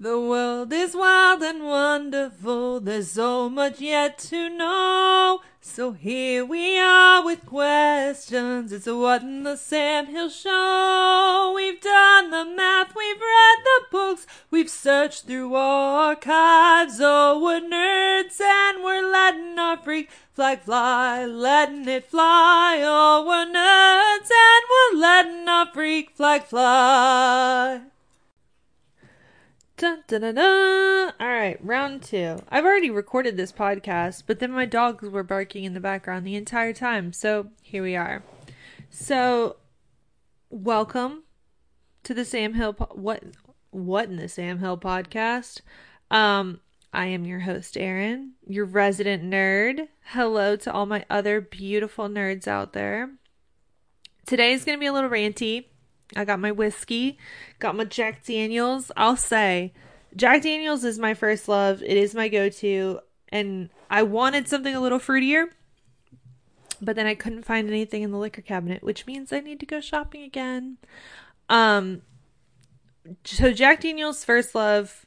The world is wild and wonderful. There's so much yet to know. So here we are with questions. It's a what in the Sam Hill show. We've done the math, we've read the books, we've searched through archives. Oh, we're nerds and we're letting our freak flag fly, letting it fly. Oh, we're nerds and we're letting our freak flag fly. Dun, dun, dun, dun. All right, round two. I've already recorded this podcast, but then my dogs were barking in the background the entire time. So here we are. So, welcome to the Sam Hill. Po- what? What in the Sam Hill podcast? Um, I am your host, Erin, your resident nerd. Hello to all my other beautiful nerds out there. Today is going to be a little ranty. I got my whiskey, got my Jack Daniels. I'll say, Jack Daniels is my first love. It is my go to. And I wanted something a little fruitier, but then I couldn't find anything in the liquor cabinet, which means I need to go shopping again. Um, so Jack Daniels first love,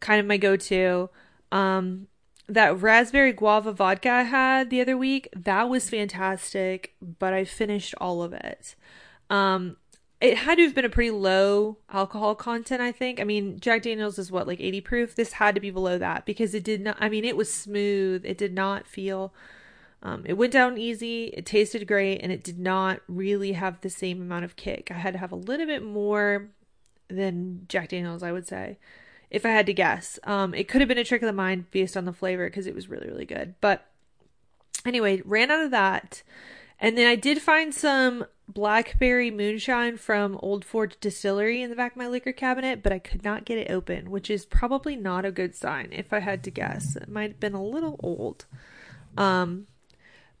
kind of my go to. Um, that raspberry guava vodka I had the other week, that was fantastic, but I finished all of it. Um, it had to have been a pretty low alcohol content, I think. I mean, Jack Daniels is what, like 80 proof? This had to be below that because it did not, I mean, it was smooth. It did not feel, um, it went down easy. It tasted great and it did not really have the same amount of kick. I had to have a little bit more than Jack Daniels, I would say, if I had to guess. Um, it could have been a trick of the mind based on the flavor because it was really, really good. But anyway, ran out of that. And then I did find some blackberry moonshine from Old Forge Distillery in the back of my liquor cabinet, but I could not get it open, which is probably not a good sign if I had to guess. It might have been a little old. Um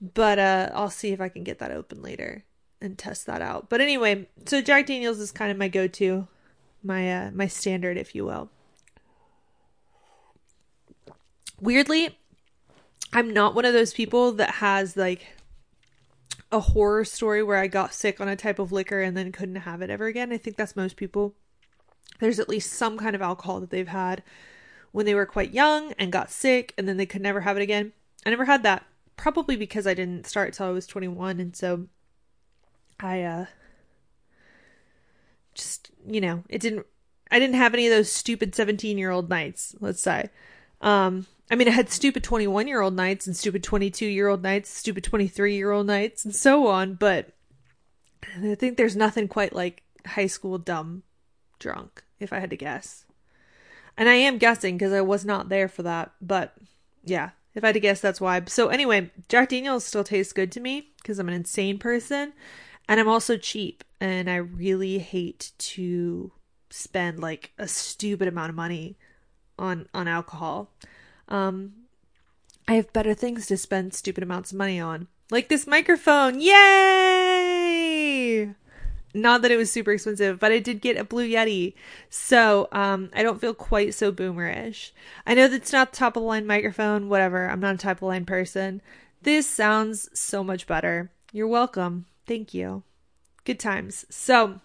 but uh I'll see if I can get that open later and test that out. But anyway, so Jack Daniels is kind of my go-to, my uh my standard if you will. Weirdly, I'm not one of those people that has like a horror story where I got sick on a type of liquor and then couldn't have it ever again. I think that's most people. There's at least some kind of alcohol that they've had when they were quite young and got sick and then they could never have it again. I never had that. Probably because I didn't start till I was 21 and so I uh just, you know, it didn't I didn't have any of those stupid 17-year-old nights, let's say. Um I mean, I had stupid 21 year old nights and stupid 22 year old nights, stupid 23 year old nights, and so on, but I think there's nothing quite like high school dumb drunk, if I had to guess. And I am guessing because I was not there for that, but yeah, if I had to guess, that's why. So, anyway, Jack Daniels still tastes good to me because I'm an insane person and I'm also cheap, and I really hate to spend like a stupid amount of money on on alcohol. Um, I have better things to spend stupid amounts of money on, like this microphone. Yay! Not that it was super expensive, but I did get a Blue Yeti, so um, I don't feel quite so boomerish. I know that's not the top of the line microphone. Whatever, I'm not a top of the line person. This sounds so much better. You're welcome. Thank you. Good times. So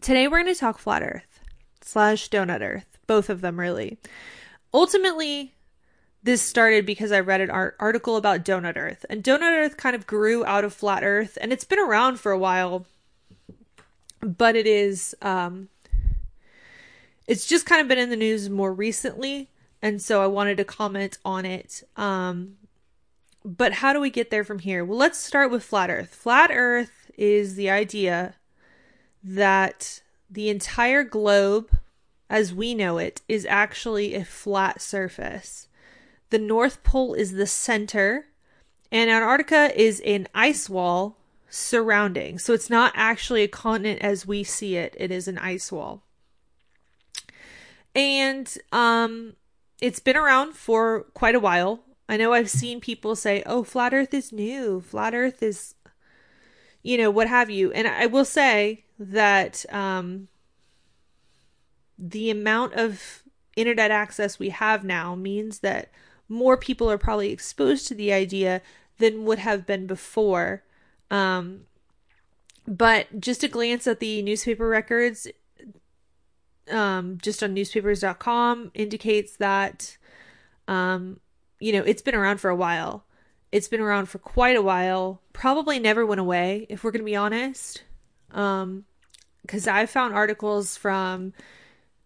today we're going to talk flat Earth slash donut Earth, both of them really. Ultimately, this started because I read an art- article about Donut Earth, and Donut Earth kind of grew out of Flat Earth, and it's been around for a while, but it is, um, it's just kind of been in the news more recently, and so I wanted to comment on it. Um, but how do we get there from here? Well, let's start with Flat Earth. Flat Earth is the idea that the entire globe, as we know it, is actually a flat surface the North Pole is the center, and Antarctica is an ice wall surrounding. So it's not actually a continent as we see it, it is an ice wall. And um, it's been around for quite a while. I know I've seen people say, oh, flat earth is new, flat earth is, you know, what have you. And I will say that um, the amount of internet access we have now means that more people are probably exposed to the idea than would have been before. Um, but just a glance at the newspaper records, um, just on newspapers.com indicates that, um, you know, it's been around for a while. It's been around for quite a while. Probably never went away, if we're going to be honest. Um, because I found articles from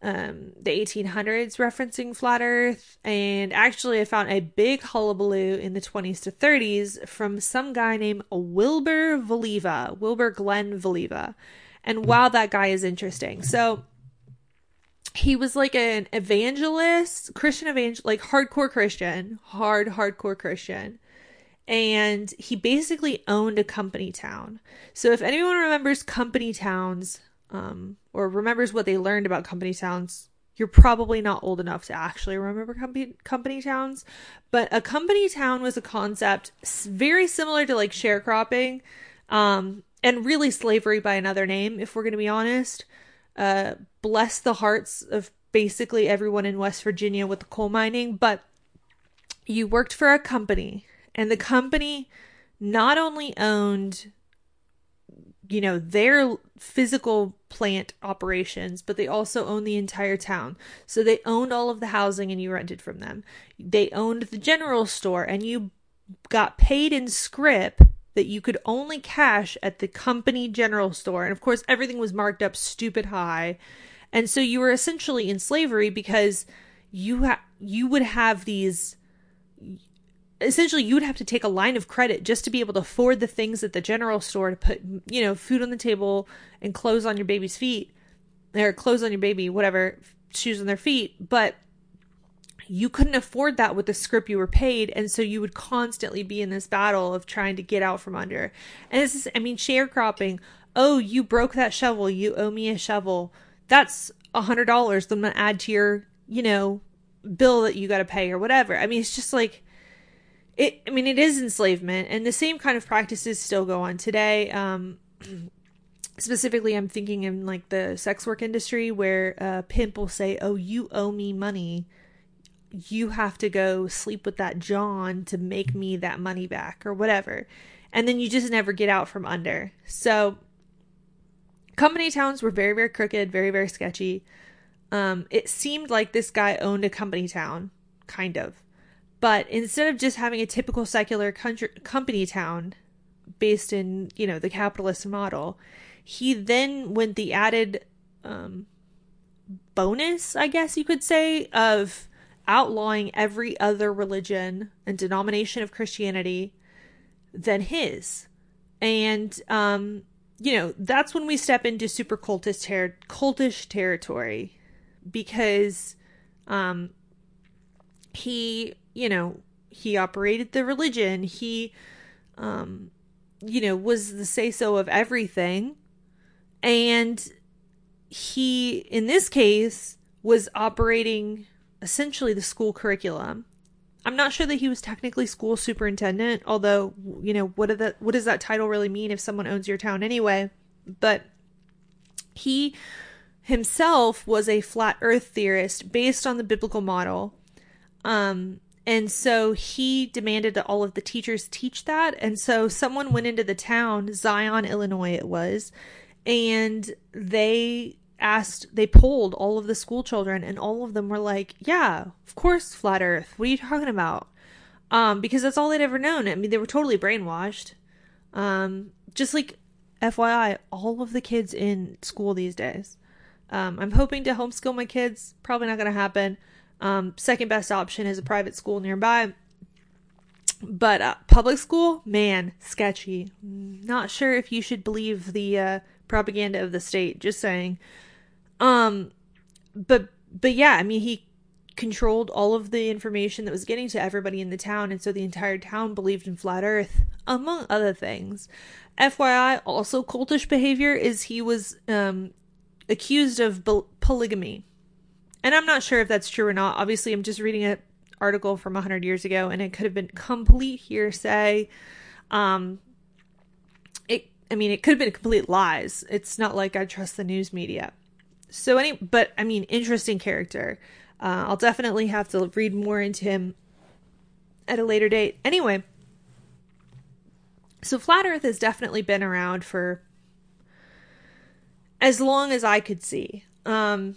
um, the 1800s referencing flat Earth, and actually, I found a big hullabaloo in the 20s to 30s from some guy named Wilbur Voliva, Wilbur Glenn Voliva. And wow, that guy is interesting. So, he was like an evangelist, Christian evangel, like hardcore Christian, hard, hardcore Christian. And he basically owned a company town. So if anyone remembers company towns, um, or remembers what they learned about company towns, you're probably not old enough to actually remember company company towns. But a company town was a concept very similar to like sharecropping, um, and really slavery by another name, if we're going to be honest. Uh, bless the hearts of basically everyone in West Virginia with the coal mining, but you worked for a company, and the company not only owned you know their physical plant operations but they also own the entire town. So they owned all of the housing and you rented from them. They owned the general store and you got paid in scrip that you could only cash at the company general store. And of course everything was marked up stupid high. And so you were essentially in slavery because you ha- you would have these essentially you would have to take a line of credit just to be able to afford the things at the general store to put you know food on the table and clothes on your baby's feet or clothes on your baby whatever shoes on their feet. But you couldn't afford that with the script you were paid. And so you would constantly be in this battle of trying to get out from under. And this is i mean sharecropping. Oh you broke that shovel. You owe me a shovel. That's a hundred dollars i'm gonna add to your you know bill that you got to pay or whatever. I mean it's just like it i mean it is enslavement and the same kind of practices still go on today. Um specifically i'm thinking in like the sex work industry where a pimp will say oh you owe me money. You have to go sleep with that john to make me that money back or whatever. And then you just never get out from under. So company towns were very very crooked very very sketchy. Um it seemed like this guy owned a company town kind of but instead of just having a typical secular country, company town based in, you know, the capitalist model, he then went the added um, bonus, I guess you could say, of outlawing every other religion and denomination of Christianity than his. And, um, you know, that's when we step into super cultist ter- cultish territory because um, he you know, he operated the religion. He, um, you know, was the say so of everything. And he, in this case, was operating essentially the school curriculum. I'm not sure that he was technically school superintendent, although, you know, what, that, what does that title really mean if someone owns your town anyway? But he himself was a flat earth theorist based on the biblical model. Um, and so he demanded that all of the teachers teach that. And so someone went into the town, Zion, Illinois, it was, and they asked, they polled all of the school children, and all of them were like, Yeah, of course, flat earth. What are you talking about? Um, because that's all they'd ever known. I mean, they were totally brainwashed. Um, just like FYI, all of the kids in school these days. Um, I'm hoping to homeschool my kids. Probably not going to happen. Um, second best option is a private school nearby. But uh, public school, man, sketchy. Not sure if you should believe the uh, propaganda of the state. Just saying. Um, but but yeah, I mean he controlled all of the information that was getting to everybody in the town, and so the entire town believed in flat Earth, among other things. FYI, also cultish behavior is he was um, accused of polygamy and I'm not sure if that's true or not. Obviously, I'm just reading an article from 100 years ago, and it could have been complete hearsay. Um, it, I mean, it could have been complete lies. It's not like I trust the news media. So any, but I mean, interesting character. Uh, I'll definitely have to read more into him at a later date. Anyway, so flat Earth has definitely been around for as long as I could see. Um,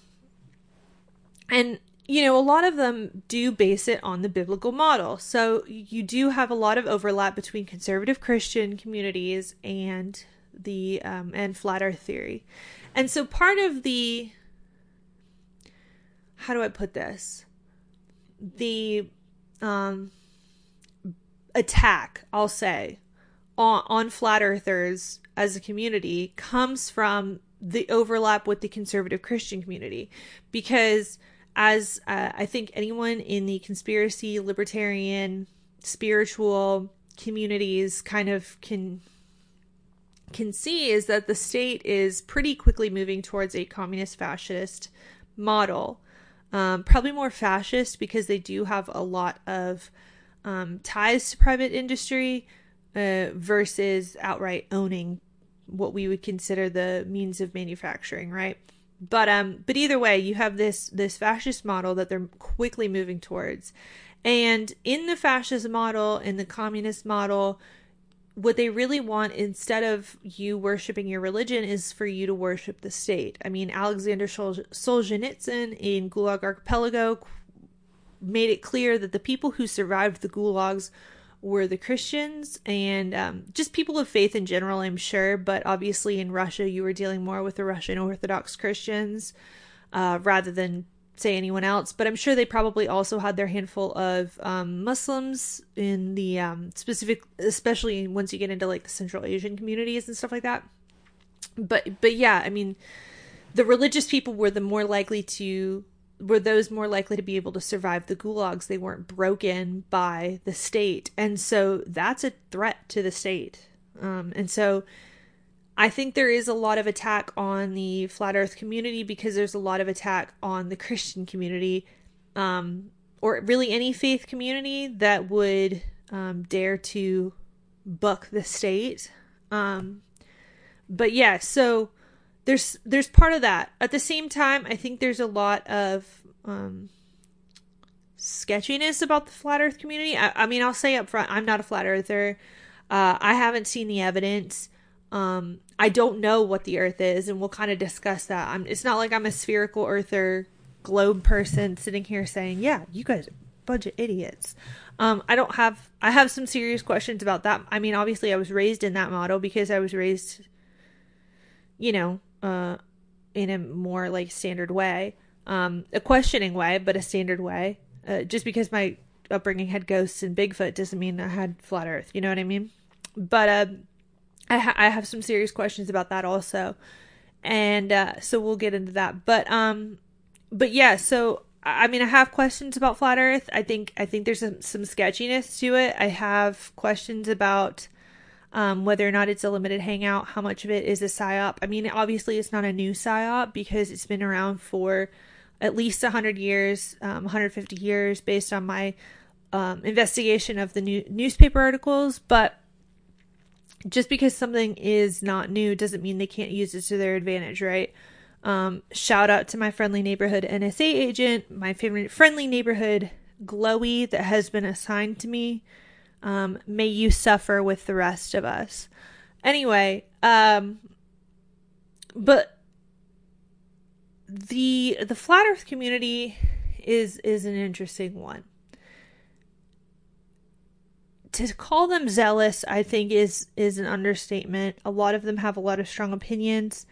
and you know, a lot of them do base it on the biblical model. So you do have a lot of overlap between conservative Christian communities and the um, and flat Earth theory, and so part of the how do I put this? The um, attack, I'll say, on, on flat earthers as a community comes from the overlap with the conservative Christian community because as uh, I think anyone in the conspiracy, libertarian, spiritual communities kind of can can see is that the state is pretty quickly moving towards a communist fascist model. Um, probably more fascist because they do have a lot of um, ties to private industry uh, versus outright owning what we would consider the means of manufacturing, right? But um, but either way, you have this this fascist model that they're quickly moving towards, and in the fascist model, in the communist model, what they really want instead of you worshiping your religion is for you to worship the state. I mean, Alexander Solzhenitsyn in Gulag Archipelago made it clear that the people who survived the gulags were the Christians and um, just people of faith in general, I'm sure. But obviously, in Russia, you were dealing more with the Russian Orthodox Christians uh, rather than say anyone else. But I'm sure they probably also had their handful of um, Muslims in the um, specific, especially once you get into like the Central Asian communities and stuff like that. But but yeah, I mean, the religious people were the more likely to were those more likely to be able to survive the gulags? They weren't broken by the state. And so that's a threat to the state. Um, and so i think there is a lot of attack on the flat earth community because there's a lot of attack on the christian community um, or really any faith community that would um, dare to buck the state. Um, but yeah so there's there's part of that. At the same time, I think there's a lot of um, sketchiness about the flat Earth community. I, I, mean, I'll say up front, I'm not a flat earther. Uh, I haven't seen the evidence. Um, I don't know what the Earth is, and we'll kind of discuss that. I'm, it's not like I'm a spherical earther globe person sitting here saying, "Yeah, you guys are a bunch of idiots." Um, I don't have. I have some serious questions about that. I mean, obviously, I was raised in that model because I was raised, you know, uh, in a more like standard way, um, a questioning way, but a standard way. Uh, just because my upbringing had ghosts and Bigfoot doesn't mean I had flat Earth. You know what I mean? But uh, I, ha- I have some serious questions about that also, and uh, so we'll get into that. But um, but yeah, so I mean, I have questions about flat Earth. I think I think there's some, some sketchiness to it. I have questions about um, whether or not it's a limited hangout, how much of it is a psyop. I mean, obviously, it's not a new psyop because it's been around for at least 100 years, um, 150 years, based on my um, investigation of the new newspaper articles. But just because something is not new doesn't mean they can't use it to their advantage, right? Um, shout out to my friendly neighborhood NSA agent, my favorite friendly neighborhood glowy that has been assigned to me um, may you suffer with the rest of us. Anyway, um, but the the flat Earth community is is an interesting one. To call them zealous, I think is is an understatement. A lot of them have a lot of strong opinions.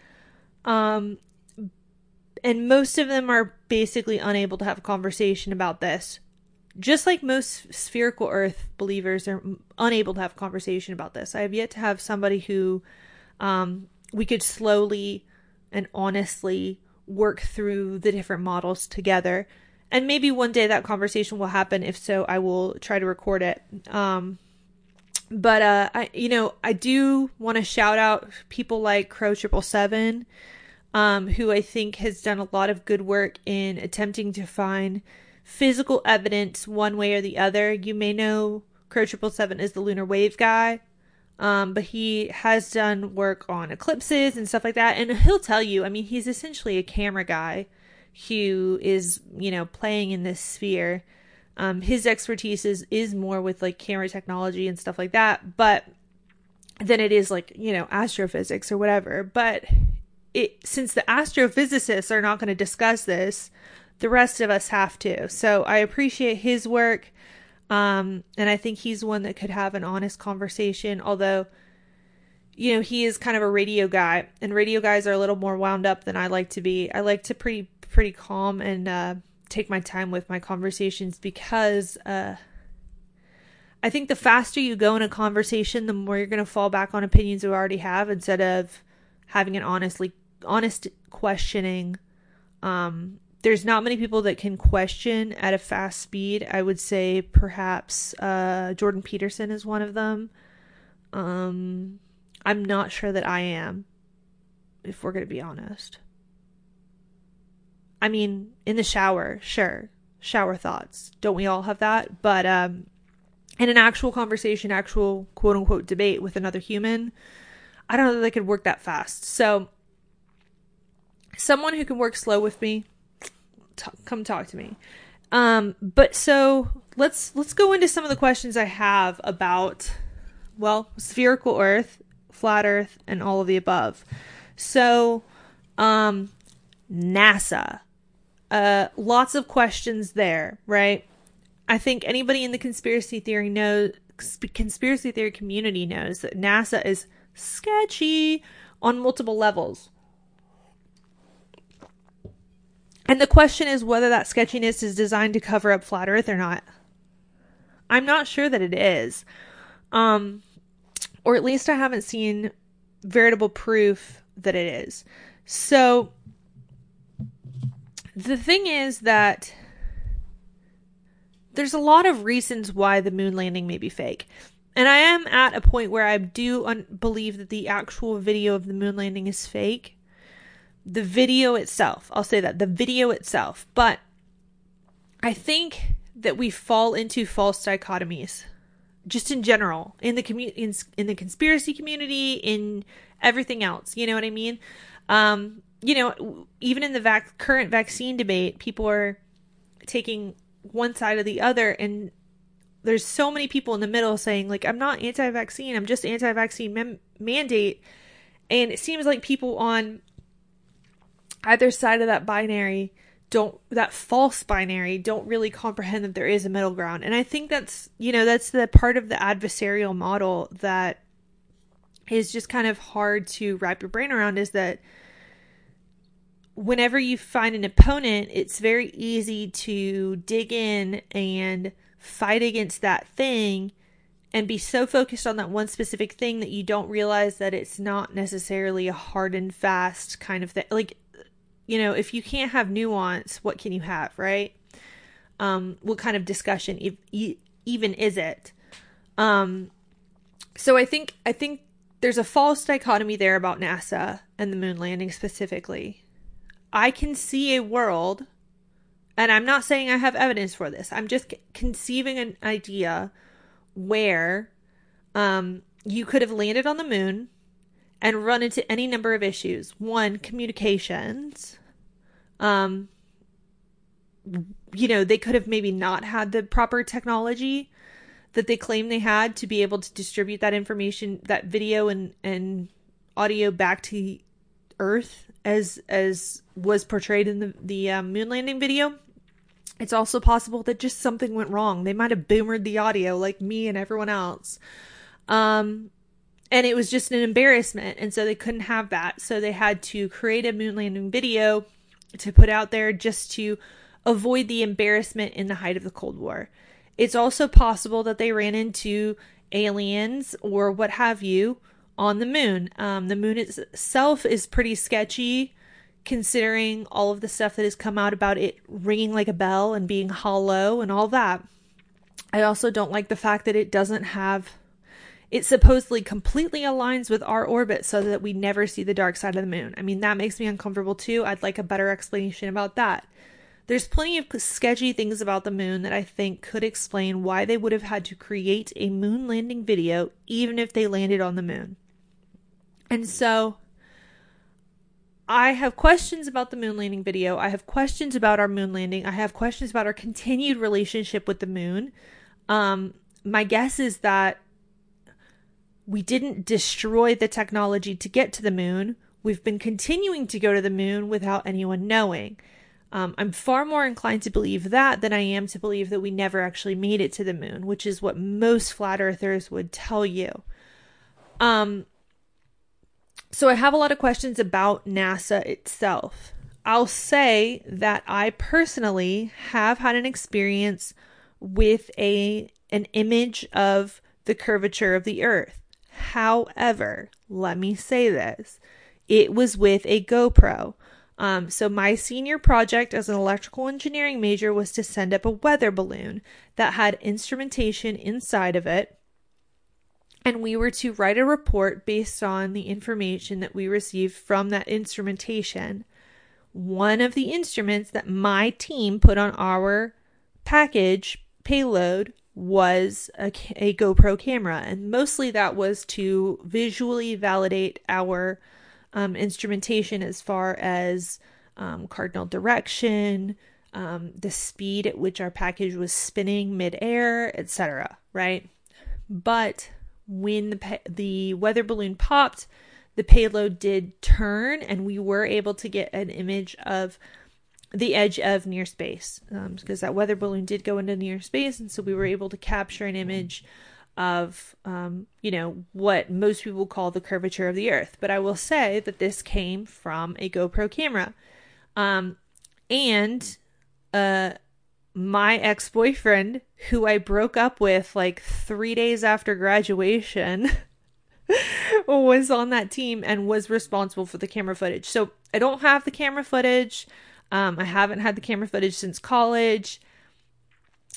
Um, and most of them are basically unable to have a conversation about this just like most spherical earth believers are unable to have conversation about this i have yet to have somebody who um, we could slowly and honestly work through the different models together. And maybe one day that conversation will happen. If so i will try to record it. Um, but uh, I, you know, I do want to shout out people like Crow Triple Seven, um, who I think has done a lot of good work in attempting to find physical evidence one way or the other. You may know Crow Triple Seven is the lunar wave guy, um, but he has done work on eclipses and stuff like that. And he'll tell you, I mean, he's essentially a camera guy who is, you know, playing in this sphere. Um, his expertise is is more with like camera technology and stuff like that, but than it is like you know astrophysics or whatever. But it since the astrophysicists are not going to discuss this, the rest of us have to. So I appreciate his work. Um, and I think he's one that could have an honest conversation, although, you know, he is kind of a radio guy, and radio guys are a little more wound up than I like to be. I like to pretty pretty calm and uh, take my time with my conversations because uh, I think the faster you go in a conversation, the more you're going to fall back on opinions you already have instead of having an honestly honest questioning um, there's not many people that can question at a fast speed. I would say perhaps uh, Jordan Peterson is one of them. Um, I'm not sure that I am, if we're going to be honest. I mean, in the shower, sure. Shower thoughts. Don't we all have that? But um, in an actual conversation, actual quote unquote debate with another human, I don't know that they could work that fast. So, someone who can work slow with me, t- come talk to me. Um, but so let's let's go into some of the questions I have about well, spherical Earth, flat Earth, and all of the above. So, um, NASA. Uh, lots of questions there, right? I think anybody in the conspiracy theory knows conspiracy theory community knows that NASA is sketchy on multiple levels. And the question is whether that sketchiness is designed to cover up flat earth or not. I'm not sure that it is. Um or at least I haven't seen veritable proof that it is. So the thing is that there's a lot of reasons why the moon landing may be fake. And I am at a point where I do un- believe that the actual video of the moon landing is fake the video itself. I'll say that the video itself. But I think that we fall into false dichotomies just in general in the community in, in, the conspiracy community in everything else you know what i mean um you know even in the vac- current vaccine debate people are taking one side or the other and there's so many people in the middle saying like i'm not anti-vaccine i'm just anti-vaccine mem- mandate and it seems like people on either side of that binary don't that false binary don't really comprehend that there is a middle ground. And i think that's you know that's the part of the adversarial model that is just kind of hard to wrap your brain around is that whenever you find an opponent it's very easy to dig in and fight against that thing and be so focused on that one specific thing that you don't realize that it's not necessarily a hard and fast kind of thing. Like you know, if you can't have nuance, what can you have, right? Um, what kind of discussion e- even is it? Um, so I think I think there's a false dichotomy there about NASA and the moon landing specifically. I can see a world, and I'm not saying I have evidence for this. I'm just conceiving an idea where um, you could have landed on the moon and run into any number of issues. One, communications. Um, you know, they could have maybe not had the proper technology that they claim they had to be able to distribute that information, that video and and audio back to Earth as as was portrayed in the the um, moon landing video. It's also possible that just something went wrong. They might have boomered the audio like me and everyone else. Um, and it was just an embarrassment and so they couldn't have that. So they had to create a moon landing video to put out there just to avoid the embarrassment in the height of the cold war. It's also possible that they ran into aliens or what have you on the moon. Um, the moon itself is pretty sketchy considering all of the stuff that has come out about it ringing like a bell and being hollow and all that. I also don't like the fact that it doesn't have it supposedly completely aligns with our orbit so that we never see the dark side of the moon. I mean, that makes me uncomfortable too. I'd like a better explanation about that. There's plenty of sketchy things about the moon that I think could explain why they would have had to create a moon landing video even if they landed on the moon. And so I have questions about the moon landing video. I have questions about our moon landing. I have questions about our continued relationship with the moon. Um, my guess is that we didn't destroy the technology to get to the moon. We've been continuing to go to the moon without anyone knowing. Um, I'm far more inclined to believe that than I am to believe that we never actually made it to the moon, which is what most flat earthers would tell you. Um, so I have a lot of questions about NASA itself. I'll say that I personally have had an experience with a an image of the curvature of the earth. However, let me say this. It was with a GoPro. Um, so, my senior project as an electrical engineering major was to send up a weather balloon that had instrumentation inside of it. And we were to write a report based on the information that we received from that instrumentation. One of the instruments that my team put on our package payload was a, a GoPro camera. And mostly that was to visually validate our um, instrumentation as far as um, cardinal direction, um, the speed at which our package was spinning midair, etc. Right, but when the the weather balloon popped, the payload did turn, and we were able to get an image of the edge of near space because um, that weather balloon did go into near space, and so we were able to capture an image of um, you know what most people call the curvature of the earth. But i will say that this came from a gopro camera. Um, and uh, my ex-boyfriend who i broke up with like three days after graduation was on that team and was responsible for the camera footage. So i don't have the camera footage um, i haven't had the camera footage since college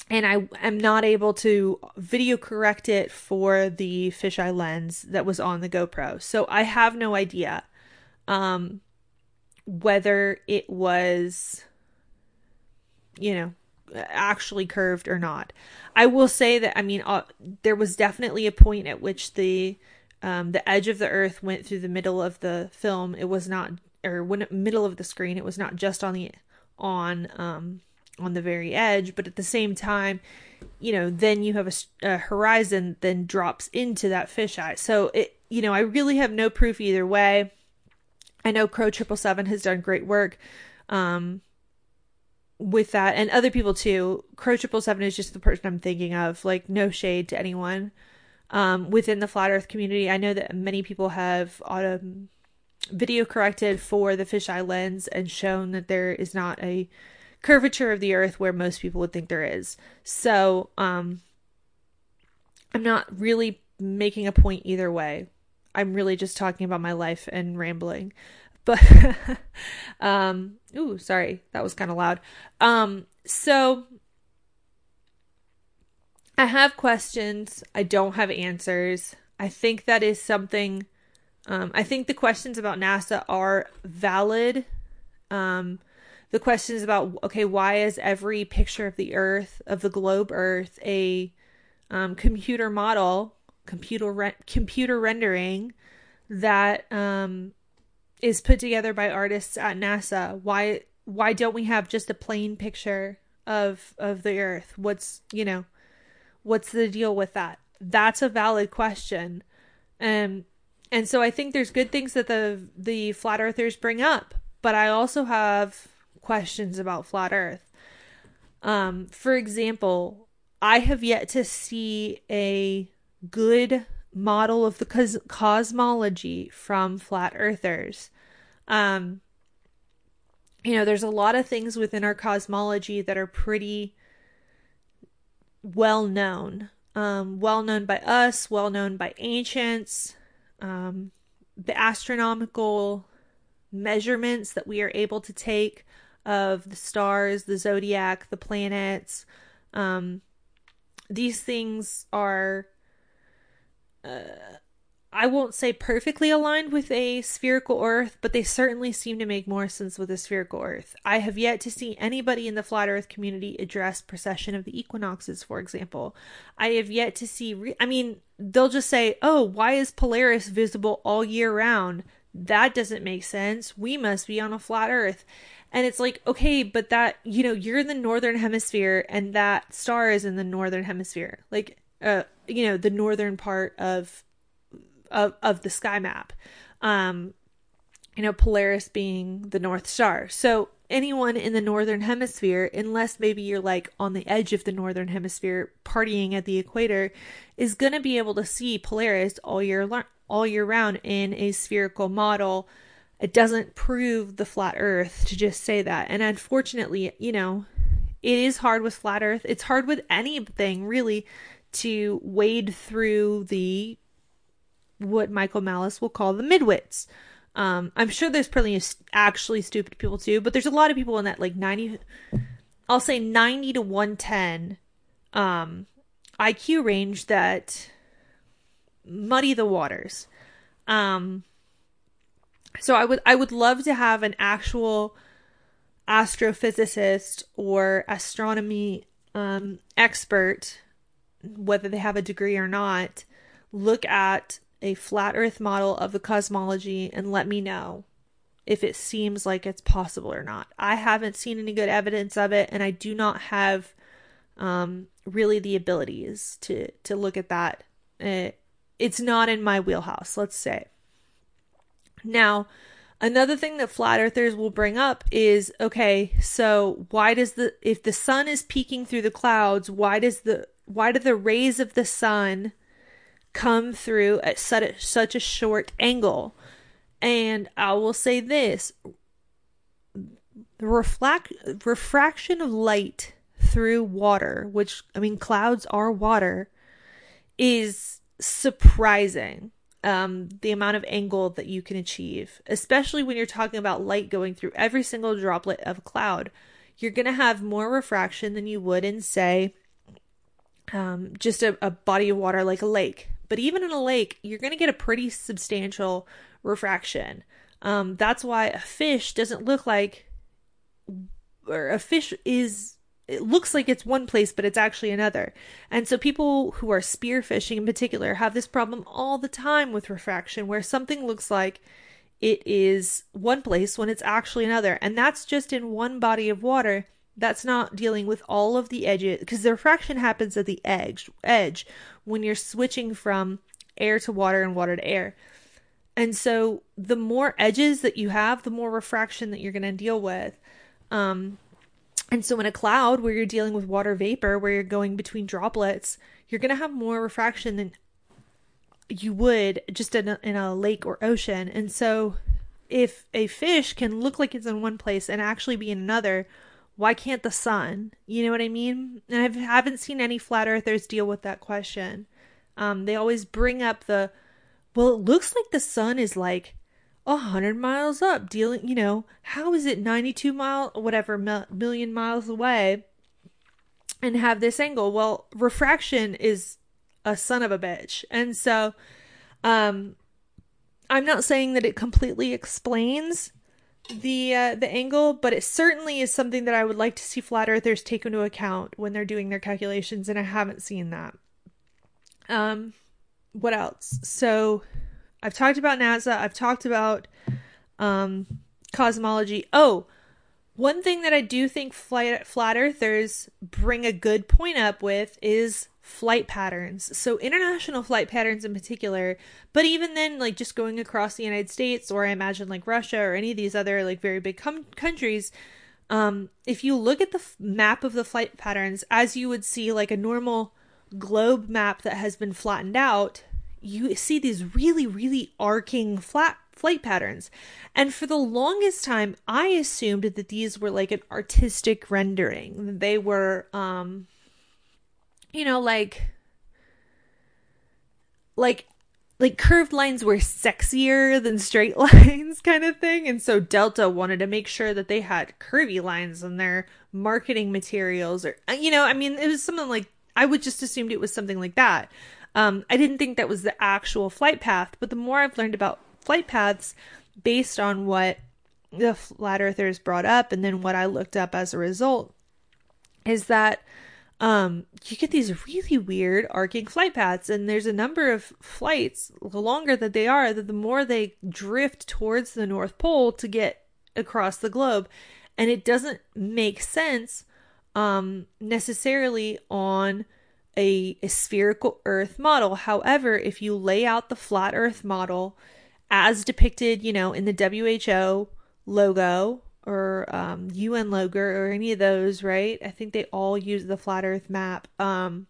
and I am not able to video correct it for the fisheye lens that was on the GoPro. So I have no idea um, whether it was, you know, actually curved or not. I will say that I mean uh, there was definitely a point at which the um, the edge of the earth went through the middle of the film. It was not or when middle of the screen. It was not just on the on um, on the very edge, but at the same time, you know, then you have a, a horizon then drops into that fisheye. So it, you know, I really have no proof either way. I know Crow Triple Seven has done great work um, with that, and other people too. Crow Triple Seven is just the person I'm thinking of. Like, no shade to anyone um, within the flat Earth community. I know that many people have auto video corrected for the fisheye lens and shown that there is not a curvature of the earth where most people would think there is. So, um, I'm not really making a point either way. I'm really just talking about my life and rambling. But, um, ooh, sorry, that was kind of loud. Um, so I have questions. I don't have answers. I think that is something. Um, I think the questions about NASA are valid. Um, the questions about okay, why is every picture of the Earth of the globe Earth a um, computer model, computer re- computer rendering that um, is put together by artists at NASA? Why why don't we have just a plain picture of of the Earth? What's you know, what's the deal with that? That's a valid question. Um, and so I think there's good things that the the flat earthers bring up, but I also have questions about flat earth. Um, for example, I have yet to see a good model of the cos- cosmology from flat earthers. Um, you know, there's a lot of things within our cosmology that are pretty well known. Um, well known by us, well known by ancients. Um, the astronomical measurements that we are able to take of the stars, the zodiac, the planets. Um, these things are, uh, I won't say perfectly aligned with a spherical Earth, but they certainly seem to make more sense with a spherical Earth. I have yet to see anybody in the flat Earth community address precession of the equinoxes, for example. I have yet to see, re- I mean, they'll just say, oh, why is Polaris visible all year round? That doesn't make sense. We must be on a flat Earth. And it's like, okay, but that, you know, you're in the northern hemisphere and that star is in the northern hemisphere. Like uh, you know, the northern part of of of the sky map. Um, you know, Polaris being the North Star. So anyone in the northern hemisphere, unless maybe you're like on the edge of the northern hemisphere partying at the equator, is going to be able to see Polaris all year all year round in a spherical model. It doesn't prove the flat earth to just say that. And unfortunately, you know, it is hard with flat earth. It's hard with anything really to wade through the what Michael Malice will call the midwits. Um, I'm sure there's plenty actually stupid people too, but there's a lot of people in that like 90, I'll say 90 to 110 um, IQ range that muddy the waters. Um, so I would I would love to have an actual astrophysicist or astronomy um, expert, whether they have a degree or not, look at a flat Earth model of the cosmology and let me know if it seems like it's possible or not. I haven't seen any good evidence of it, and I do not have um, really the abilities to to look at that. It, it's not in my wheelhouse, let's say. Now, another thing that flat earthers will bring up is okay, so why does the if the sun is peeking through the clouds, why does the why do the rays of the sun come through at such a, short angle. And I will say this the reflect, refraction of light through water, which, I mean, clouds are water, is surprising. Um, the amount of angle that you can achieve, especially when you're talking about light going through every single droplet of cloud, you're going to have more refraction than you would in, say, um, just a, a body of water like a lake. But even in a lake, you're going to get a pretty substantial refraction. Um, that's why a fish doesn't look like, or a fish is, it looks like it's one place, but it's actually another. And so people who are spearfishing in particular have this problem all the time with refraction, where something looks like it is one place when it's actually another. And that's just in one body of water that's not dealing with all of the edges because the refraction happens at the edge edge when you're switching from air to water and water to air. And so the more edges that you have, the more refraction that you're going to deal with. Um, and so in a cloud where you're dealing with water vapor, where you're going between droplets, you're going to have more refraction than you would just in a, in a lake or ocean. And so if a fish can look like it's in one place and actually be in another, why can't the sun? You know what I mean? And I haven't seen any flat earthers deal with that question. Um, they always bring up the, well, it looks like the sun is like a hundred miles up. Dealing, you know, how is it ninety-two mile, whatever million miles away, and have this angle? Well, refraction is a son of a bitch, and so, um, I'm not saying that it completely explains the uh, the angle, but it certainly is something that I would like to see flat earthers take into account when they're doing their calculations, and I haven't seen that. Um, what else? So, I've talked about NASA. I've talked about um cosmology. Oh, one thing that I do think flat, flat earthers bring a good point up with is flight patterns. So international flight patterns in particular, but even then like just going across the United States or I imagine like Russia or any of these other like very big com- countries, um if you look at the f- map of the flight patterns as you would see like a normal globe map that has been flattened out, you see these really really arcing flat flight patterns. And for the longest time, I assumed that these were like an artistic rendering. They were um you know, like like like curved lines were sexier than straight lines kind of thing. And so delta wanted to make sure that they had curvy lines in their marketing materials or uh, you know i mean it was something like i would just assumed it was something like that. Um, i didn't think that was the actual flight path but the more i've learned about flight paths based on what the flat earthers brought up and then what i looked up as a result is that um, you get these really weird arcing flight paths, and there's a number of flights. The longer that they are, the more they drift towards the North Pole to get across the globe, and it doesn't make sense um, necessarily on a, a spherical Earth model. However, if you lay out the flat Earth model as depicted, you know, in the WHO logo or um, UN logo or any of those, right? I think they all use the flat Earth map. Um,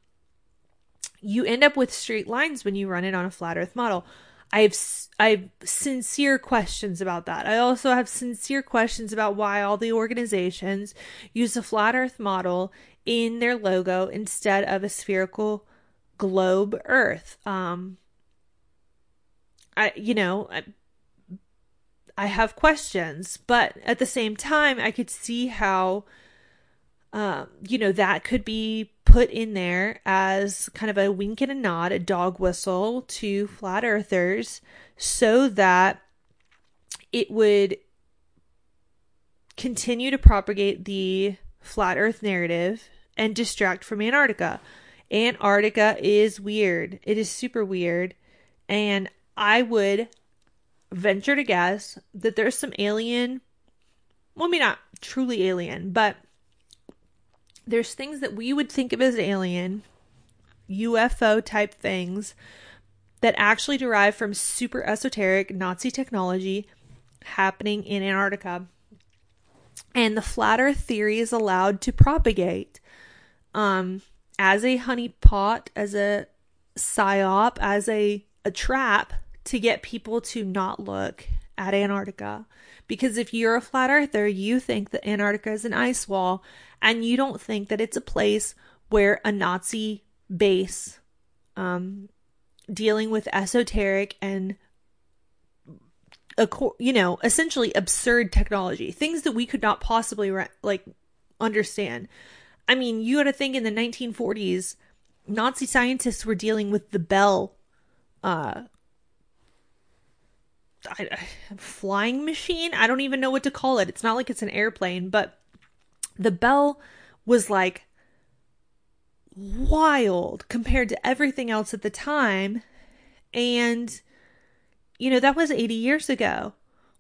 you end up with straight lines when you run it on a flat Earth model. I have I have sincere questions about that. I also have sincere questions about why all the organizations use a flat Earth model in their logo instead of a spherical globe Earth. Um, I you know I, have questions, but at the same time, I could see how. Um, you know, that could be put in there as kind of a wink and a nod, a dog whistle to flat earthers so that it would continue to propagate the flat earth narrative and distract from Antarctica. Antarctica is weird. It is super weird. And I would venture to guess that there's some alien, well, maybe not truly alien, but there's things that we would think of as alien, UFO type things that actually derive from super esoteric Nazi technology happening in Antarctica. And the flat earth theory is allowed to propagate um, as a honeypot, as a psyop, as a, a trap to get people to not look at Antarctica. Because if you're a flat earther, you think that Antarctica is an ice wall and you don't think that it's a place where a Nazi base um, dealing with esoteric and you know essentially absurd technology things that we could not possibly like understand i mean you got to think in the 1940s nazi scientists were dealing with the bell uh I, flying machine i don't even know what to call it it's not like it's an airplane but the bell was like wild compared to everything else at the time. And, you know, that was 80 years ago.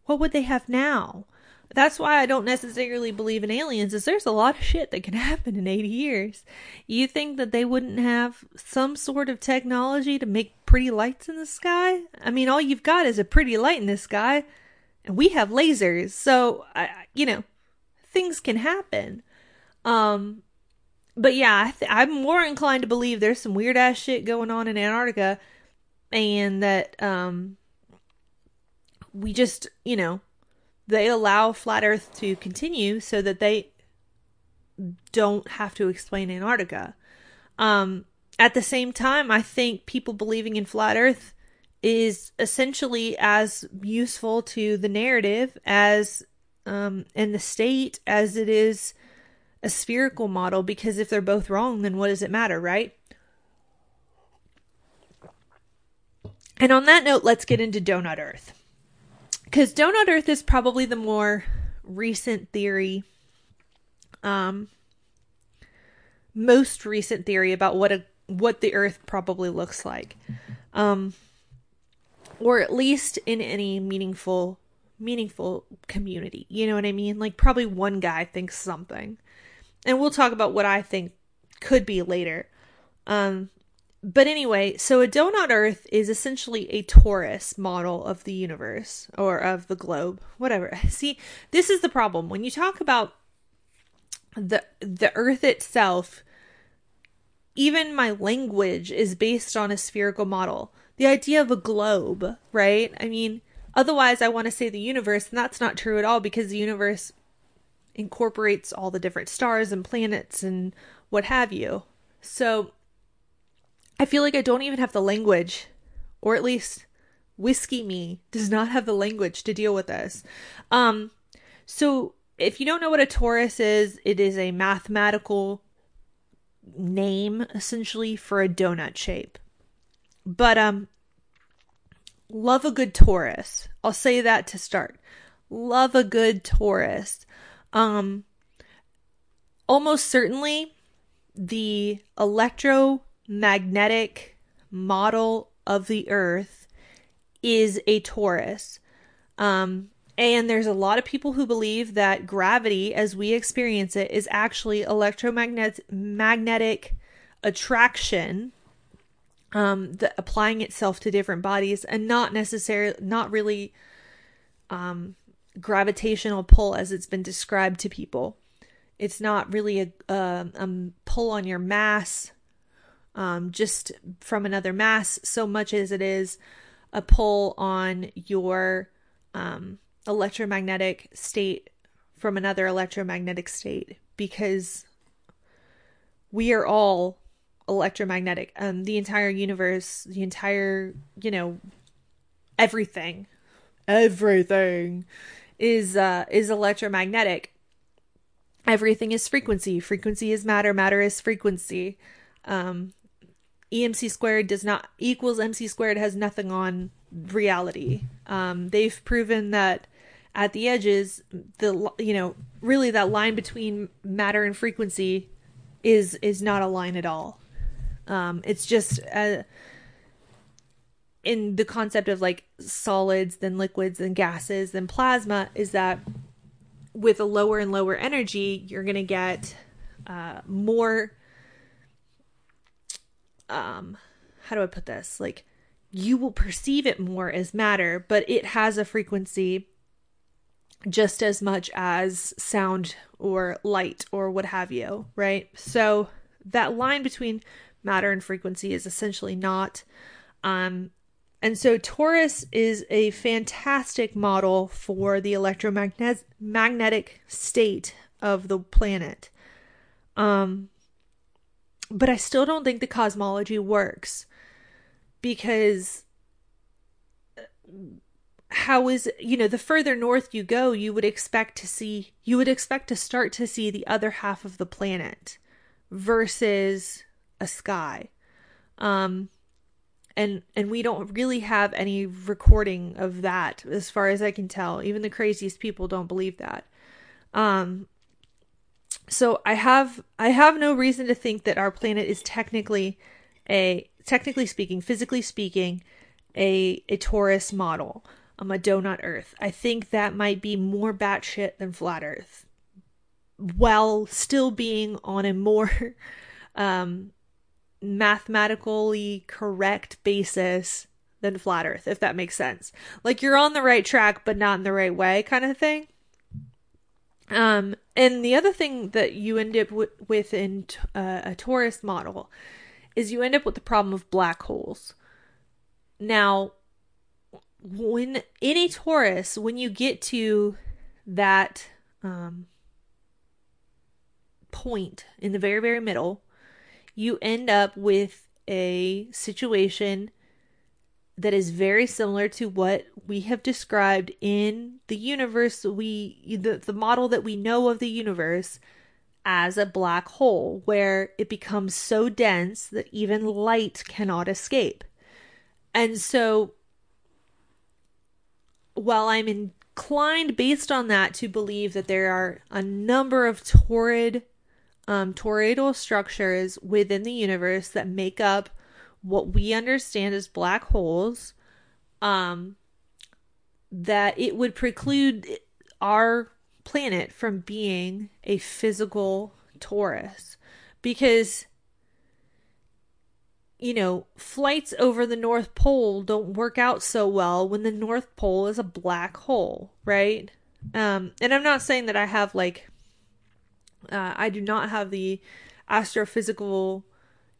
What would they have now? That's why I don't necessarily believe in aliens is there's a lot of shit that can happen in 80 years. You think that they wouldn't have some sort of technology to make pretty lights in the sky? I mean, all you've got is a pretty light in the sky and we have lasers. So, I, you know, things can happen. Um, but yeah, I am more inclined to believe there's some weird ass shit going on in Antarctica, and that um, we just, you know, they allow flat Earth to continue so that they don't have to explain Antarctica. Um, at the same time, I think people believing in flat Earth is essentially as useful to the narrative as um, and the state as it is a spherical model because if they're both wrong, then what does it matter, right? And on that note, let's get into Donut Earth. Because Donut Earth is probably the more recent theory, um, most recent theory about what a what the Earth probably looks like, um, or at least in any meaningful meaningful community. You know what I mean? Like probably one guy thinks something. And we'll talk about what I think could be later. Um but anyway, so a donut earth is essentially a torus model of the universe or of the globe, whatever. See, this is the problem. When you talk about the the earth itself, even my language is based on a spherical model. The idea of a globe, right? I mean, Otherwise, I want to say the universe, and that's not true at all because the universe incorporates all the different stars and planets and what have you. So I feel like I don't even have the language, or at least whiskey me does not have the language to deal with this. Um, so if you don't know what a torus is, it is a mathematical name essentially for a donut shape. But um love a good torus. I'll say that to start. Love a good torus. Um, almost certainly the electromagnetic model of the earth is a torus. Um, and there's a lot of people who believe that gravity, as we experience it, is actually electromagnetic magnetic attraction um, the, applying itself to different bodies and not necessarily, not really um, gravitational pull as it's been described to people. It's not really a, a, a pull on your mass um, just from another mass so much as it is a pull on your um, electromagnetic state from another electromagnetic state because we are all electromagnetic. Um, the entire universe, the entire, you know, everything, everything is uh, is electromagnetic. Everything is frequency. Frequency is matter. Matter is frequency. Um, EMC squared does not equals MC squared has nothing on reality. Um, they've proven that at the edges, the you know really that line between matter and frequency is is not a line at all. Um, it's just uh, in the concept of like solids, then liquids, then gases, then plasma. Is that with a lower and lower energy, you're gonna get uh, more um how do I put this? Like you will perceive it more as matter, but it has a frequency just as much as sound or light or what have you, right? So that line between matter and frequency is essentially not um and so torus is a fantastic model for the electromagnetic magnetic state of the planet. Um but I still don't think the cosmology works because how is you know the further north you go you would expect to see you would expect to start to see the other half of the planet versus a sky. Um and and we don't really have any recording of that as far as i can tell. Even the craziest people don't believe that. Um so I have I have no reason to think that our planet is technically a technically speaking, physically speaking, a a torus model, um, a donut Earth. I think that might be more batshit than flat Earth, while still being on a more um, mathematically correct basis than flat Earth, if that makes sense. Like you're on the right track, but not in the right way, kind of thing. Um, and the other thing that you end up w- with in t- uh, a torus model is you end up with the problem of black holes. Now, when in a torus, when you get to that um, point in the very, very middle, you end up with a situation that is very similar to what we have described in the universe we the, the model that we know of the universe as a black hole where it becomes so dense that even light cannot escape. And so while I'm inclined based on that to believe that there are a number of torrid um, toroidal structures within the universe that make up what we understand as black holes um that it would preclude our planet from being a physical torus. Because you know flights over the north pole don't work out so well when the north pole is a black hole right um and i'm not saying that i have like uh, i do not have the astrophysical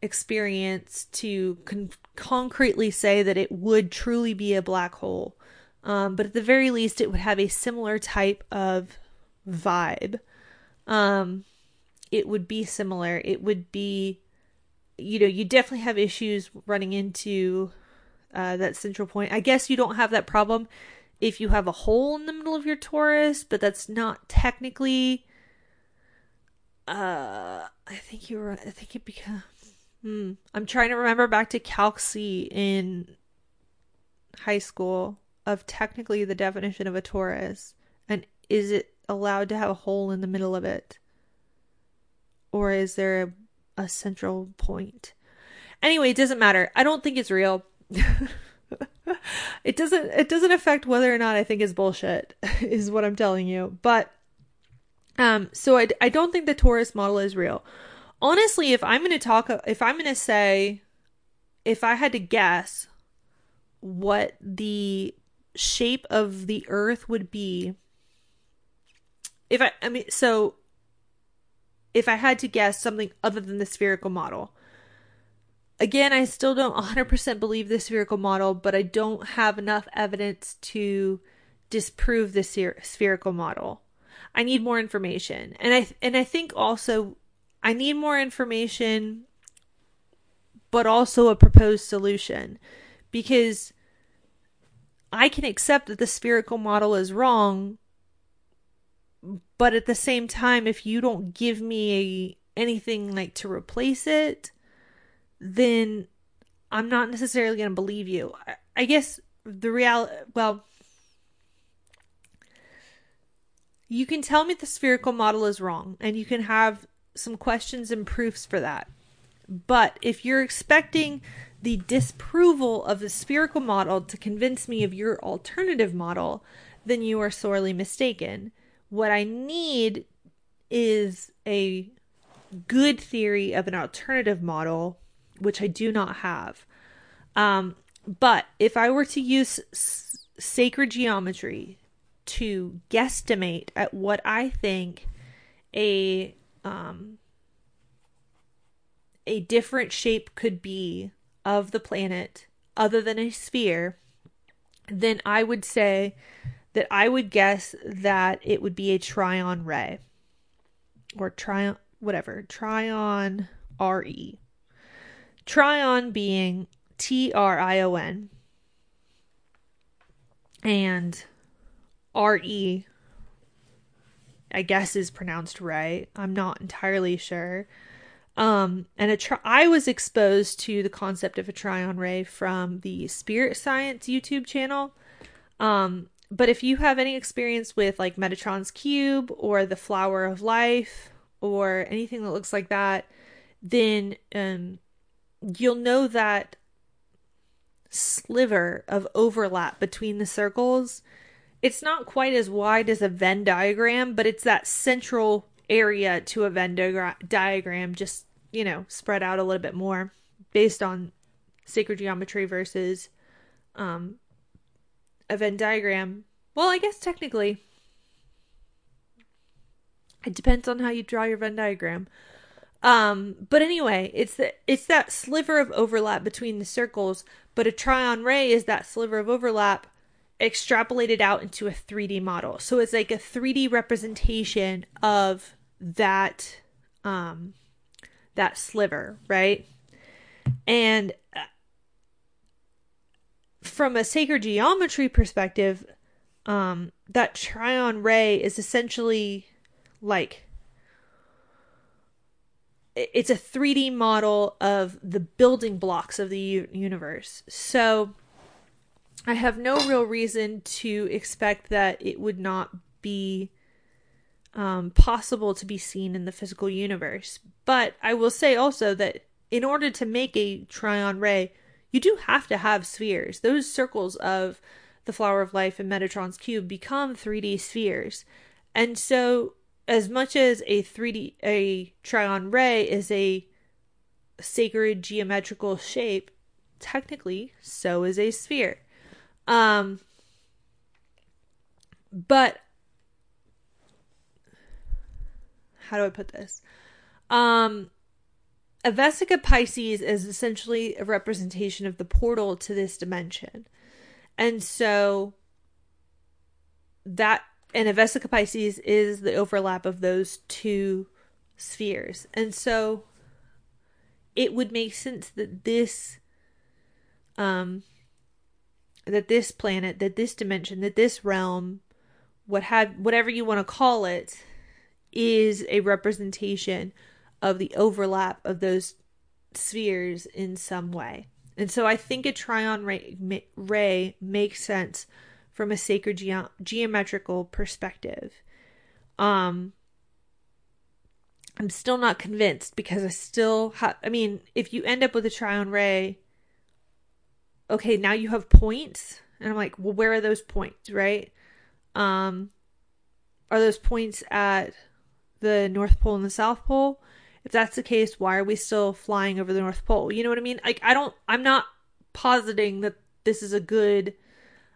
experience to con- concretely say that it would truly be a black hole. Um, but at the very least, it would have a similar type of vibe. Um, it would be similar. It would be, you know, you definitely have issues running into uh, that central point. I guess you don't have that problem if you have a hole in the middle of your torus, but that's not technically. Uh, I think you were. I think it becomes Hmm. I'm trying to remember back to Calc C in high school of technically the definition of a torus. And is it allowed to have a hole in the middle of it? Or is there a, central point? Anyway, it doesn't matter. I don't think it's real. it doesn't it doesn't affect whether or not I think it's bullshit is what I'm telling you. But um so I I don't think the torus model is real honestly, if I'm going to talk, if I'm going to say, if I had to guess what the shape of the earth would be if I I mean so if I had to guess something other than the spherical model. Again, I still don't 100% believe the spherical model, but I don't have enough evidence to disprove the spherical model. I need more information. And I and I think also I need more information but also a proposed solution because I can accept that the spherical model is wrong but at the same time if you don't give me a, anything like to replace it then I'm not necessarily going to believe you. I, I guess the real well you can tell me the spherical model is wrong and you can have some questions and proofs for that. But if you're expecting the disproval of the spherical model to convince me of your alternative model, then you are sorely mistaken. What I need is a good theory of an alternative model, which I do not have. Um, but if I were to use s- sacred geometry to guesstimate at what I think a um, a different shape could be of the planet other than a sphere, then I would say that I would guess that it would be a Trion ray or Trion, whatever, Trion RE. Trion being T R I O N and RE, I guess is pronounced right. I'm not entirely sure. Um, and a tri- I was exposed to the concept of a trion ray from the Spirit Science YouTube channel. Um, but if you have any experience with like Metatron's Cube or the Flower of Life or anything that looks like that, then um, you'll know that sliver of overlap between the circles. It's not quite as wide as a Venn diagram, but it's that central area to a Venn di- diagram, just, you know, spread out a little bit more based on sacred geometry versus um, a Venn diagram. Well, I guess technically it depends on how you draw your Venn diagram. Um, but anyway, it's the, it's that sliver of overlap between the circles, but a trion ray is that sliver of overlap extrapolated out into a 3D model. So it's like a 3D representation of that um that sliver, right? And uh, from a sacred geometry perspective, um that trion ray is essentially like it's a 3D model of the building blocks of the universe. So I have no real reason to expect that it would not be um, possible to be seen in the physical universe. But I will say also that in order to make a trion ray, you do have to have spheres. Those circles of the flower of life and Metatron's cube become 3D spheres. And so as much as a 3D a trion ray is a sacred geometrical shape, technically so is a sphere. Um, but how do I put this? Um, a Vesica Piscis is essentially a representation of the portal to this dimension. And so that and a Vesica Piscis is the overlap of those two spheres. And so it would make sense that this um that this planet, that this dimension, that this realm, what have whatever you want to call it, is a representation of the overlap of those spheres in some way. And so I think a trion ray, ray makes sense from a sacred ge- geometrical perspective. Um I'm still not convinced because I still have I mean, if you end up with a trion ray okay, now you have points. And I'm like, well, where are those points, right? Um, are those points at the North Pole and the South Pole? If that's the case, why are we still flying over the North Pole? You know what I mean? Like, I don't, I'm not positing that this is a good,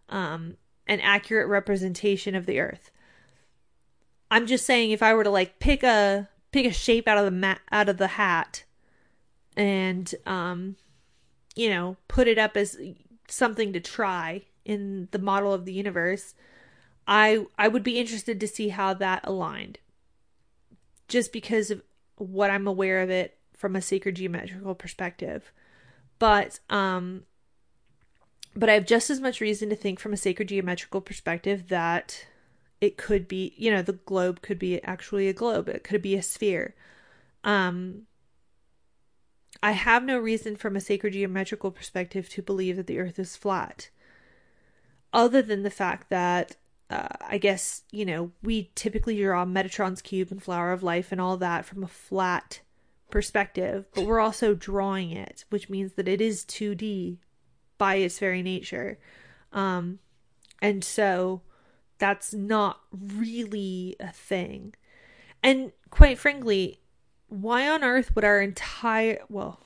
um, an accurate representation of the Earth. I'm just saying if I were to like pick a pick a shape out of the mat out of the hat and um you know, put it up as something to try in the model of the universe, I I would be interested to see how that aligned. Just because of what I'm aware of it from a sacred geometrical perspective. But um but I have just as much reason to think from a sacred geometrical perspective that it could be, you know, the globe could be actually a globe. It could be a sphere. Um I have no reason from a sacred geometrical perspective to believe that the earth is flat. Other than the fact that uh, I guess, you know, we typically draw Metatron's cube and flower of life and all that from a flat perspective, but we're also drawing it, which means that it is 2D by its very nature. Um, and so that's not really a thing. And quite frankly, why on earth would our entire, well,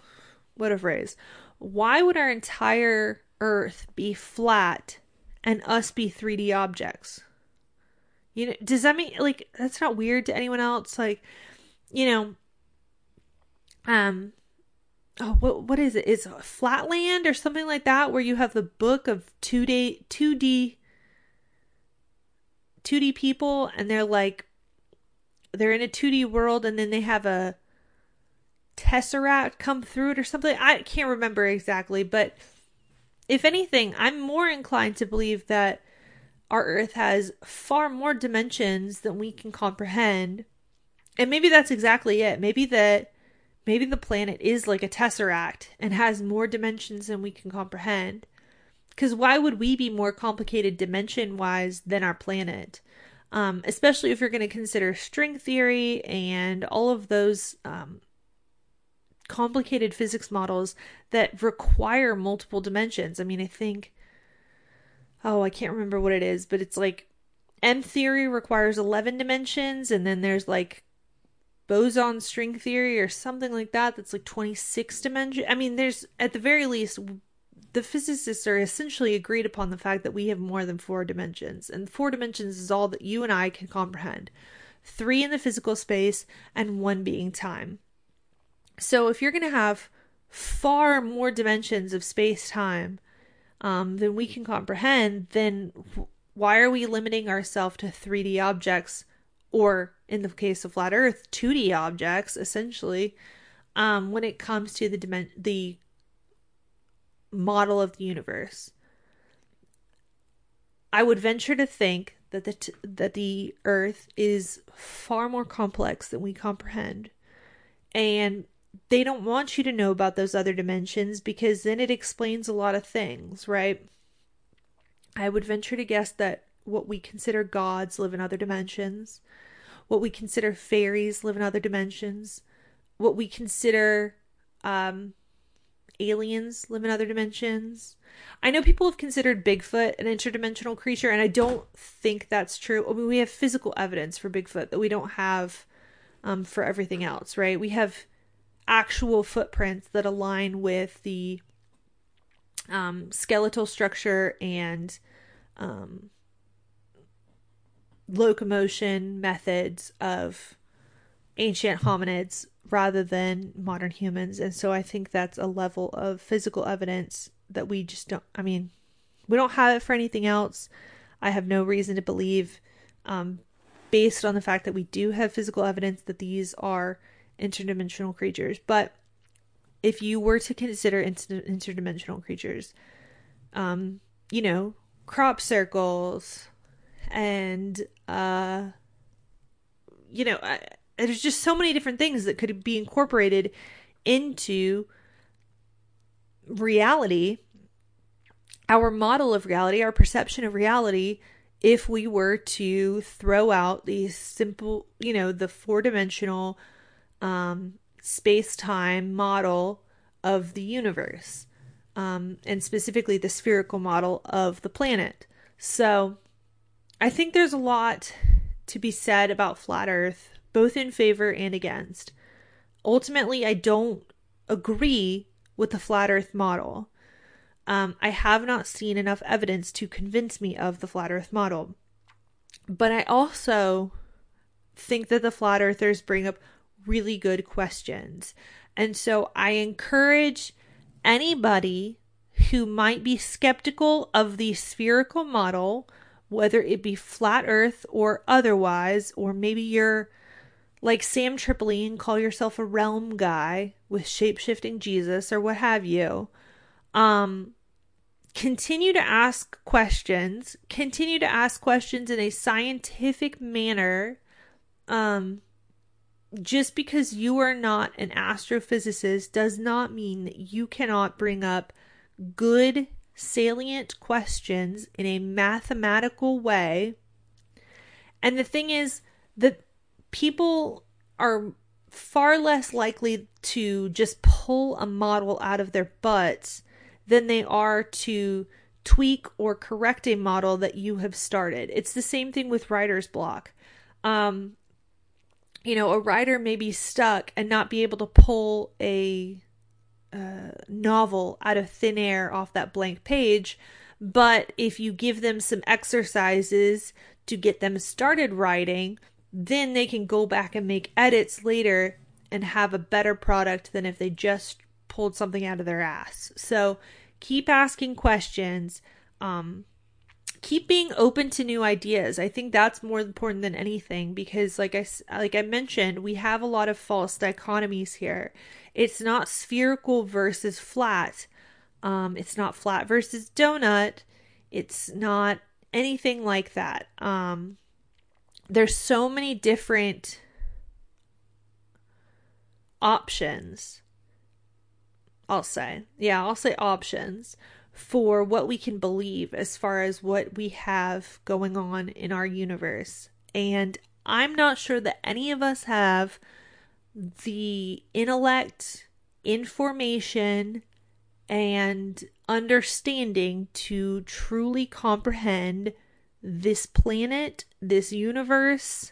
what a phrase, why would our entire earth be flat and us be 3D objects? You know, does that mean like that's not weird to anyone else? Like, you know, um, oh, what what is it? Is Flatland or something like that where you have the book of two day two D 2D people and they're like they're in a 2D world and then they have a tesseract come through it or something. I can't remember exactly, but if anything, I'm more inclined to believe that our earth has far more dimensions than we can comprehend. And maybe that's exactly it. Maybe that maybe the planet is like a tesseract and has more dimensions than we can comprehend. Because why would we be more complicated dimension wise than our planet? Um, especially if you're going to consider string theory and all of those um, complicated physics models that require multiple dimensions. I mean, I think, oh, I can't remember what it is, but it's like M theory requires 11 dimensions, and then there's like boson string theory or something like that that's like 26 dimensions. I mean, there's at the very least the physicists are essentially agreed upon the fact that we have more than four dimensions, and four dimensions is all that you and I can comprehend three in the physical space, and one being time. So if you're going to have far more dimensions of space time um, than we can comprehend, then why are we limiting ourselves to 3D objects, or in the case of flat Earth, 2D objects, essentially, um, when it comes to the dimen- the model of the universe. I would venture to think that the t- that the earth is far more complex than we comprehend. And they don't want you to know about those other dimensions because then it explains a lot of things, right? I would venture to guess that what we consider gods live in other dimensions. What we consider fairies live in other dimensions. What we consider um, aliens live in other dimensions. I know people have considered Bigfoot an interdimensional creature, and I don't think that's true. I mean, we have physical evidence for Bigfoot that we don't have um, for everything else, right? We have actual footprints that align with the um, skeletal structure and um, locomotion methods of ancient hominids rather than modern humans. And so I think that's a level of physical evidence that we just don't, I mean, we don't have it for anything else. I have no reason to believe, um, based on the fact that we do have physical evidence that these are interdimensional creatures. But if you were to consider inter- interdimensional creatures, um, you know, crop circles and, uh, you know, I, there's just so many different things that could be incorporated into reality our model of reality our perception of reality if we were to throw out the simple you know the four dimensional um, space time model of the universe um, and specifically the spherical model of the planet so i think there's a lot to be said about flat earth both in favor and against. Ultimately, I don't agree with the flat earth model. Um, I have not seen enough evidence to convince me of the flat earth model. But I also think that the flat earthers bring up really good questions. And so I encourage anybody who might be skeptical of the spherical model, whether it be flat earth or otherwise, or maybe you're like Sam Tripoli and call yourself a realm guy with shapeshifting Jesus or what have you. Um, continue to ask questions, continue to ask questions in a scientific manner. Um, just because you are not an astrophysicist does not mean that you cannot bring up good, salient questions in a mathematical way. And the thing is that people are far less likely to just pull a model out of their butts than they are to tweak or correct a model that you have started. It's the same thing with writer's block. Um, you know, a writer may be stuck and not be able to pull a uh, novel out of thin air off that blank page. But if you give them some exercises to get them started writing, then they can go back and make edits later and have a better product than if they just pulled something out of their ass. So keep asking questions. Um, keep being open to new ideas. I think that's more important than anything because like I like I mentioned, we have a lot of false dichotomies here. It's not spherical versus flat. Um it's not flat versus donut. It's not anything like that. Um there's so many different options. I'll say. Yeah, I'll say options for what we can believe as far as what we have going on in our universe. And I'm not sure that any of us have the intellect, information, and understanding to truly comprehend this planet, this universe,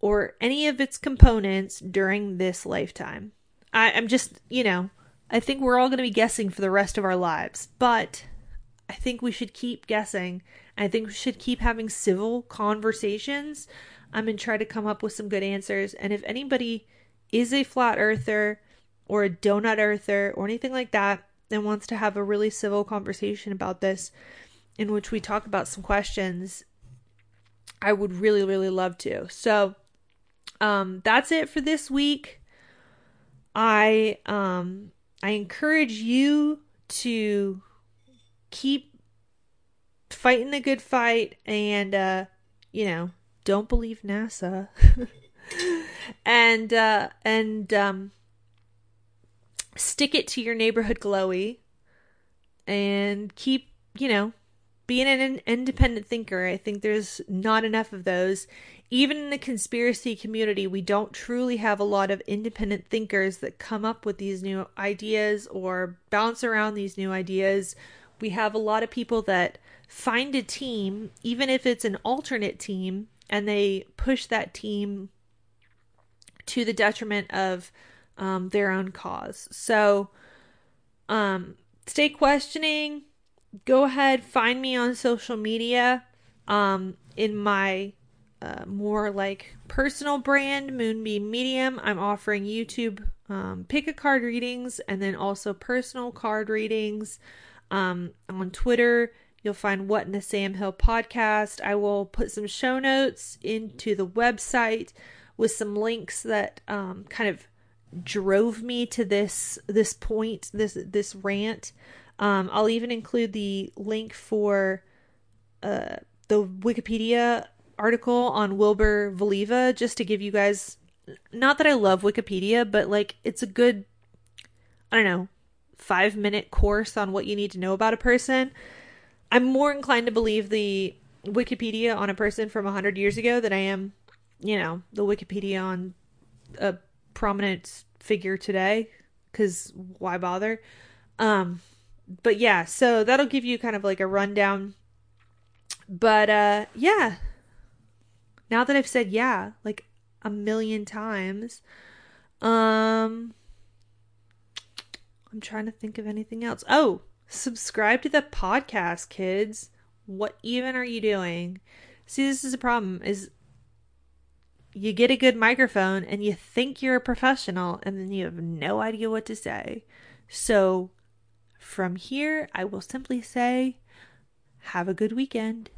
or any of its components during this lifetime. I, am just, you know, I think we're all going to be guessing for the rest of our lives, but I think we should keep guessing. I think we should keep having civil conversations. I'm going to try to come up with some good answers. And if anybody is a flat earther or a donut earther or anything like that and wants to have a really civil conversation about this, in which we talk about some questions, I would really, really love to. So, um, that's it for this week. I um I encourage you to keep fighting the good fight and uh you know, don't believe NASA. and uh and um stick it to your neighborhood glowy and keep, you know, being an independent thinker. I think there's not enough of those even in the conspiracy community, we don't truly have a lot of independent thinkers that come up with these new ideas or bounce around these new ideas. We have a lot of people that find a team, even if it's an alternate team, and they push that team to the detriment of um, their own cause. So, um, stay questioning. Go ahead, find me on social media. Um, in my uh, more like personal brand, Moonbeam Medium. I'm offering YouTube um, pick a card readings and then also personal card readings. Um, on Twitter, you'll find What in the Sam Hill podcast. I will put some show notes into the website with some links that um, kind of drove me to this this point this this rant. Um, I'll even include the link for uh, the Wikipedia article on Wilbur Voliva just to give you guys not that I love Wikipedia, but like it's a good I don't know, 5 minute course on what you need to know about a person. I'm more inclined to believe the Wikipedia on a person from 100 years ago than I am, you know, the Wikipedia on a prominent figure today cuz why bother? Um but yeah, so that'll give you kind of like a rundown. But uh yeah. Now that I've said yeah like a million times, um I'm trying to think of anything else. Oh, subscribe to the podcast, kids. What even are you doing? See, this is a problem is you get a good microphone and you think you're a professional and then you have no idea what to say. So from here, I will simply say, have a good weekend.